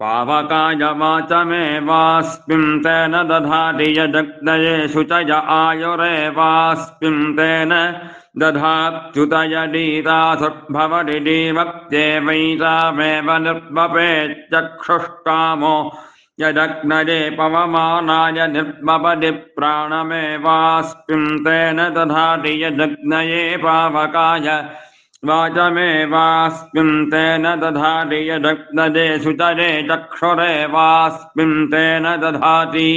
पावकाय वाचमेवास्मिन् तेन दधाति यजग्नये शुचय आयुरेवास्मिन् तेन दधात्युतयडीतासुर्भवति जीवत्येवैतामेव निर्वपेच्चक्षुष्कामो यदग्नये पवमानाय निर्वपदि प्राणमेवास्मिन् तेन दधाति यदग्नये पावकाय वाचमेवास्मिन् तेन दधाति यदग्नजे सुतरे चक्षुरेवास्मिन् तेन दधाति